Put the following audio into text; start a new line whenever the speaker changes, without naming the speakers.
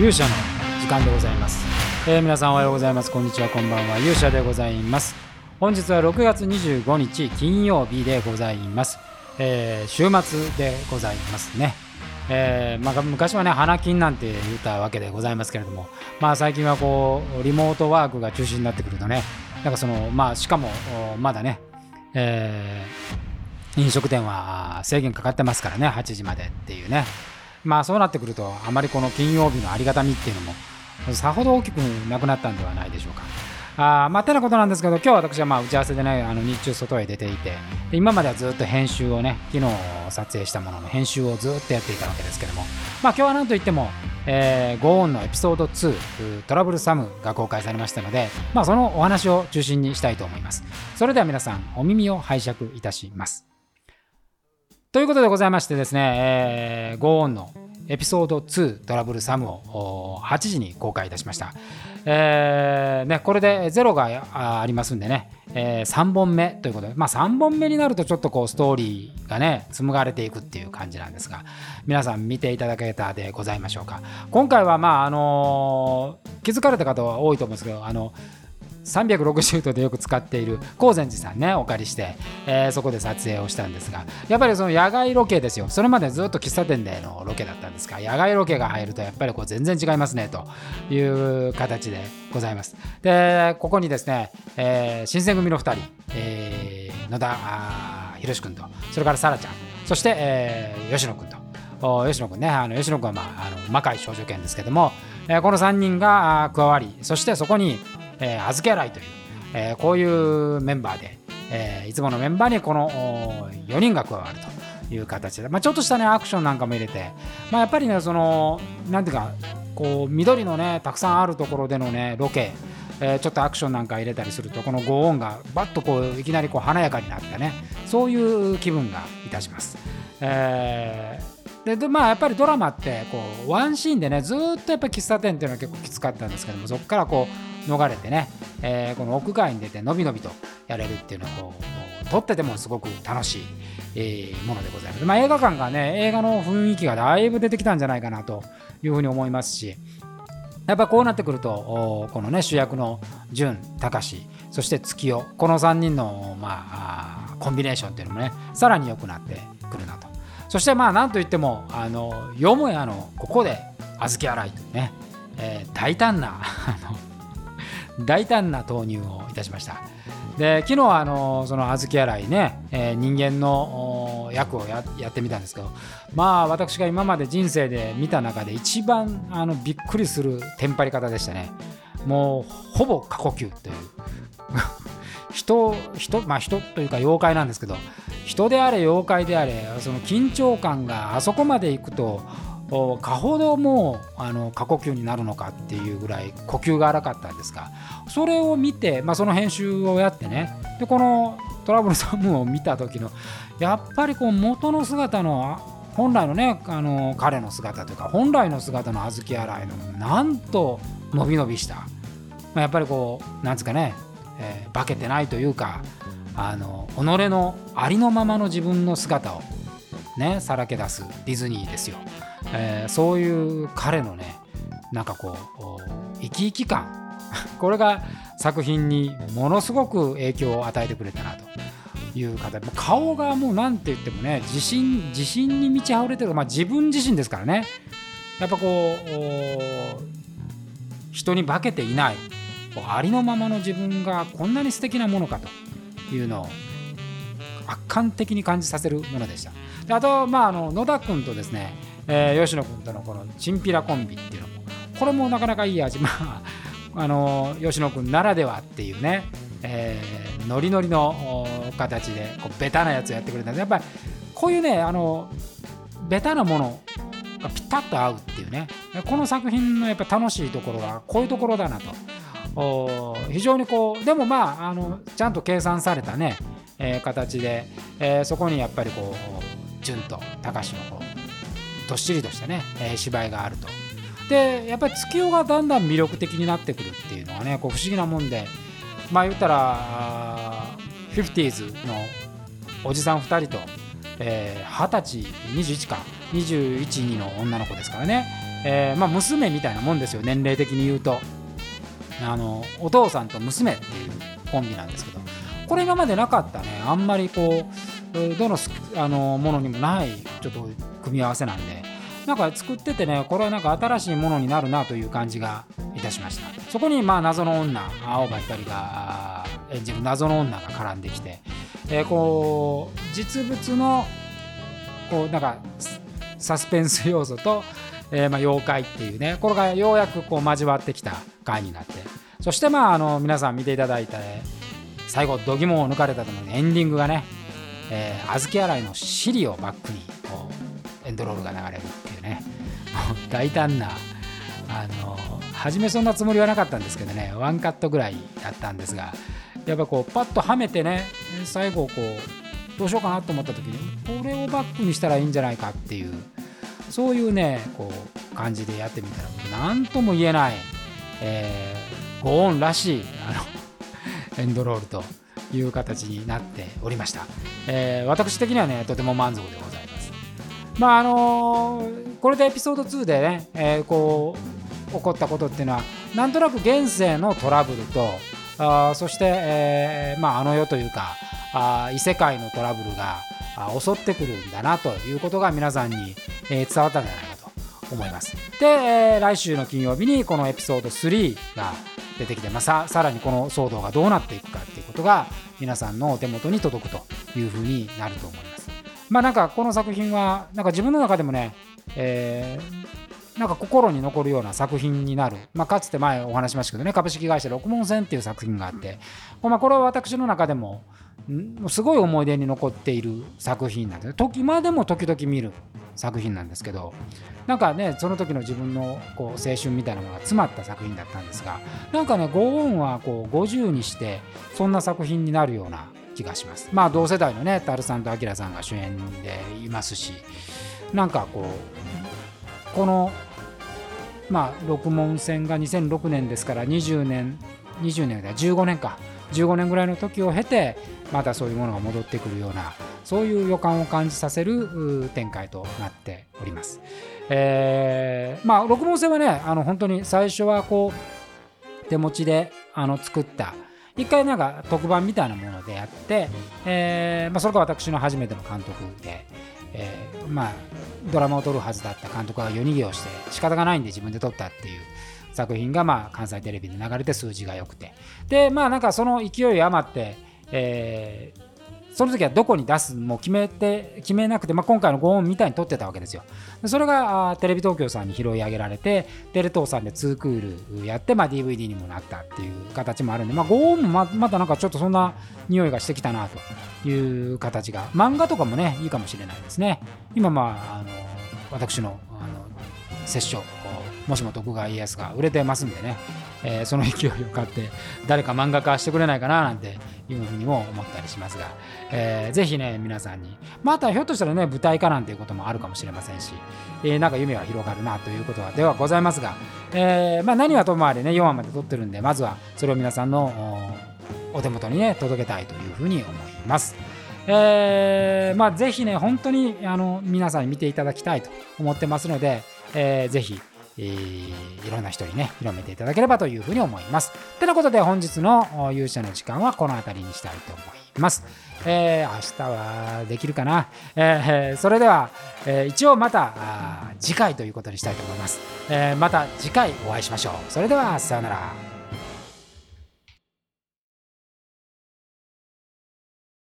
勇者の時間でございます、えー、皆さんおはようございます。こんにちは。こんばんは。勇者でございます。本日は6月25日金曜日でございます、えー、週末でございますね。えーまあ、昔はね花金なんて言ったわけでございますけれども、まあ、最近はこうリモートワークが中心になってくるとねなんかその、まあ、しかもまだね、えー、飲食店は制限かかってますからね8時までっていうね。まあそうなってくるとあまりこの金曜日のありがたみっていうのもさほど大きくなくなったんではないでしょうか。あまあ、てなことなんですけど、今日私はまあ打ち合わせでね、あの日中外へ出ていて、今まではずっと編集をね、昨日撮影したものの編集をずっとやっていたわけですけども、まあ今日はなんといっても、えー、ゴーンのエピソード2、トラブルサムが公開されましたので、まあそのお話を中心にしたいと思います。それでは皆さん、お耳を拝借いたします。ということでございましてですね、えー、ゴーンのエピソード2トラブルサムを8時に公開いたしました。えーね、これで0がありますんでね、えー、3本目ということで、まあ、3本目になるとちょっとこうストーリーがね紡がれていくっていう感じなんですが皆さん見ていただけたでございましょうか今回はまああのー、気づかれた方は多いと思うんですけどあの360度でよく使っている高善寺さんねお借りして、えー、そこで撮影をしたんですがやっぱりその野外ロケですよ。それまでずっと喫茶店でのロケだったんですが野外ロケが入るとやっぱりこう全然違いますねという形でございます。でここにですね、えー、新選組の2人、えー、野田博君とそれから沙羅ちゃんそして、えー、吉野君と。吉野君ねあの吉野君は、まあ、あの魔界少女犬ですけども、えー、この3人が加わりそしてそこにえー、預け洗いという、えー、こういうメンバーで、えー、いつものメンバーにこの4人が加わるという形で、まあ、ちょっとしたねアクションなんかも入れて、まあ、やっぱりねそのなんていうかこう緑のねたくさんあるところでのねロケえー、ちょっとアクションなんか入れたりするとこのご音がバッとこういきなりこう華やかになったねそういう気分がいたします。えー、でまあやっぱりドラマってこうワンシーンでねずっとやっぱ喫茶店っていうのは結構きつかったんですけどもそこからこう逃れてね、えー、この屋外に出てのびのびとやれるっていうのをこう撮っててもすごく楽しい、えー、ものでございます。まあ、映画館がね映画の雰囲気がだいぶ出てきたんじゃないかなというふうに思いますしやっぱこうなってくるとこのね主役の潤隆そして月代この3人の、まあ、コンビネーションっていうのもねさらに良くなってくるなとそしてまあなんといってもあのよもやのここで小豆洗いというね、えー、大胆な大胆な投入をいたしました。で昨日はあのその小豆洗いね、えー、人間の役をやってみたんですけどまあ私が今まで人生で見た中で一番あのびっくりするテンパり方でしたね。もうほぼ過呼吸という。人人まあ人というか妖怪なんですけど人であれ妖怪であれその緊張感があそこまでいくとかほどもうあの過呼吸になるのかっていうぐらい呼吸が荒かったんですがそれを見て、まあ、その編集をやってね。でこのトラブルサムを見た時のやっぱりこう元の姿の本来のねあの彼の姿というか本来の姿の小豆洗いのなんと伸び伸びした、まあ、やっぱりこうなんですかね、えー、化けてないというかあの己のありのままの自分の姿をねさらけ出すディズニーですよ。えー、そういう彼のねなんかこう生き生き感 これが作品にものすごく影響を与えてくれたなという方顔がもう何て言ってもね自信自信に満ち溢れてる、まあ、自分自身ですからねやっぱこう人に化けていないありのままの自分がこんなに素敵なものかというのを圧巻的に感じさせるものでした。であと、まあ、あの野田君とですねえー、吉野君とのこのチンピラコンビっていうのもこれもなかなかいい味まあ あの吉野君ならではっていうね、えー、ノリノリの形でこうベタなやつをやってくれたんでやっぱりこういうねあのベタなものがピタッと合うっていうねこの作品のやっぱ楽しいところはこういうところだなと。非常にこうでもまああのちゃんと計算されたね、えー、形で、えー、そこにやっぱりこう潤と高志のこうどっしりとしたね、えー、芝居があると。でやっぱり月夜がだんだん魅力的になってくるっていうのはねこう不思議なもんでまあ言ったら 50s のおじさん2人と、えー、20歳21か212の女の子ですからね、えー、まあ、娘みたいなもんですよ年齢的に言うと。あのお父さんと娘っていうコンビなんですけどこれ今までなかったね。あんまりこうどのあのものにもないちょっと組み合わせなんでなんか作っててねこれはなんか新しいものになるなという感じがいたしました。そこにまあ謎の女青葉光が演じる謎の女が絡んできて、えー、こう実物のこうなんかサスペンス要素と、えー、まあ妖怪っていうねこれがようやくこう交わってきた回になってそしてまああの皆さん見ていただいた、ね最後度肝を抜かれたと思うエンディングがね、えー、小豆洗いの尻をバックにこうエンドロールが流れるっていうね。大胆なあの初めそんなつもりはなかったんですけどね。ワンカットぐらいだったんですがやっぱこうパッとはめてね最後こうどうしようかなと思った時にこれをバックにしたらいいんじゃないかっていうそういうねこう感じでやってみたら何とも言えない、えー、ご音らしいあのエンドロールという形になっておりました、えー、私的にはねとても満足でございますまああのー、これでエピソード2でね、えー、こう起こったことっていうのはなんとなく現世のトラブルとあそして、えーまあ、あの世というかあ異世界のトラブルが襲ってくるんだなということが皆さんに、えー、伝わったんじゃないかと思います。で、えー、来週の金曜日にこのエピソード3が出てきて、まあ、ささらにこの騒動がどうなっていくかっていうことが皆さんのお手元に届くというふうになると思います。まあなんかこの作品はなんか自分の中でもね、えーなんか心に残るような作品になる、まあ、かつて前お話しましたけどね株式会社六門線っていう作品があって、まあ、これは私の中でもすごい思い出に残っている作品なんです。今でも時々見る作品なんですけどなんかねその時の自分のこう青春みたいなものが詰まった作品だったんですがなんかねゴーンはこう50にしてそんな作品になるような気がします。まあ同世代のねタルさんとアキラさんが主演でいますしなんかこうこのまあ、六門戦が2006年ですから20年20年だ15年か。15年ぐらいの時を経てまたそういうものが戻ってくるようなそういう予感を感じさせる展開となっております。えー、まあ六門戦はねあの本当に最初はこう手持ちであの作った一回なんか特番みたいなものでやって、えーまあ、それが私の初めての監督で、えー、まあドラマを撮るはずだった監督が夜逃げをして仕方がないんで自分で撮ったっていう作品がまあ関西テレビで流れて数字が良くて。でまあなんかその勢い余って、えー、その時はどこに出すも決めて決めなくて、まあ、今回のご音みたいに撮ってたわけですよ。それがテレビ東京さんに拾い上げられてテレ東さんで2クールやって、まあ、DVD にもなったっていう形もあるんで、まあ、ご音もままたなんかちょっとそんな匂いがしてきたなという形が。漫画とかもねいいかもしれないですね。今まああの私のあの摂書もしも徳川家康が売れてますんでね、えー、その勢いを買って誰か漫画化してくれないかななんていうふうにも思ったりしますが、えー、ぜひね皆さんに。またひょっとしたらね舞台化なんていうこともあるかもしれませんし、えー、なんか夢は広がるなということはではございますが、えー、まあ、何はともあれね4話まで撮ってるんでまずはそれを皆さんのお手元にね届けたいというふうに思います。えー、まあ、ぜひね、本当にあの皆さんに見ていただきたいと思ってますので、えー、ぜひ、え、いろんな人にね、広めていただければというふうに思います。てなことで、本日の勇者の時間はこの辺りにしたいと思います。えー、明日はできるかな？えー、それでは、えー、一応また次回ということにしたいと思います。え、また次回お会いしましょう。それでは、さようなら。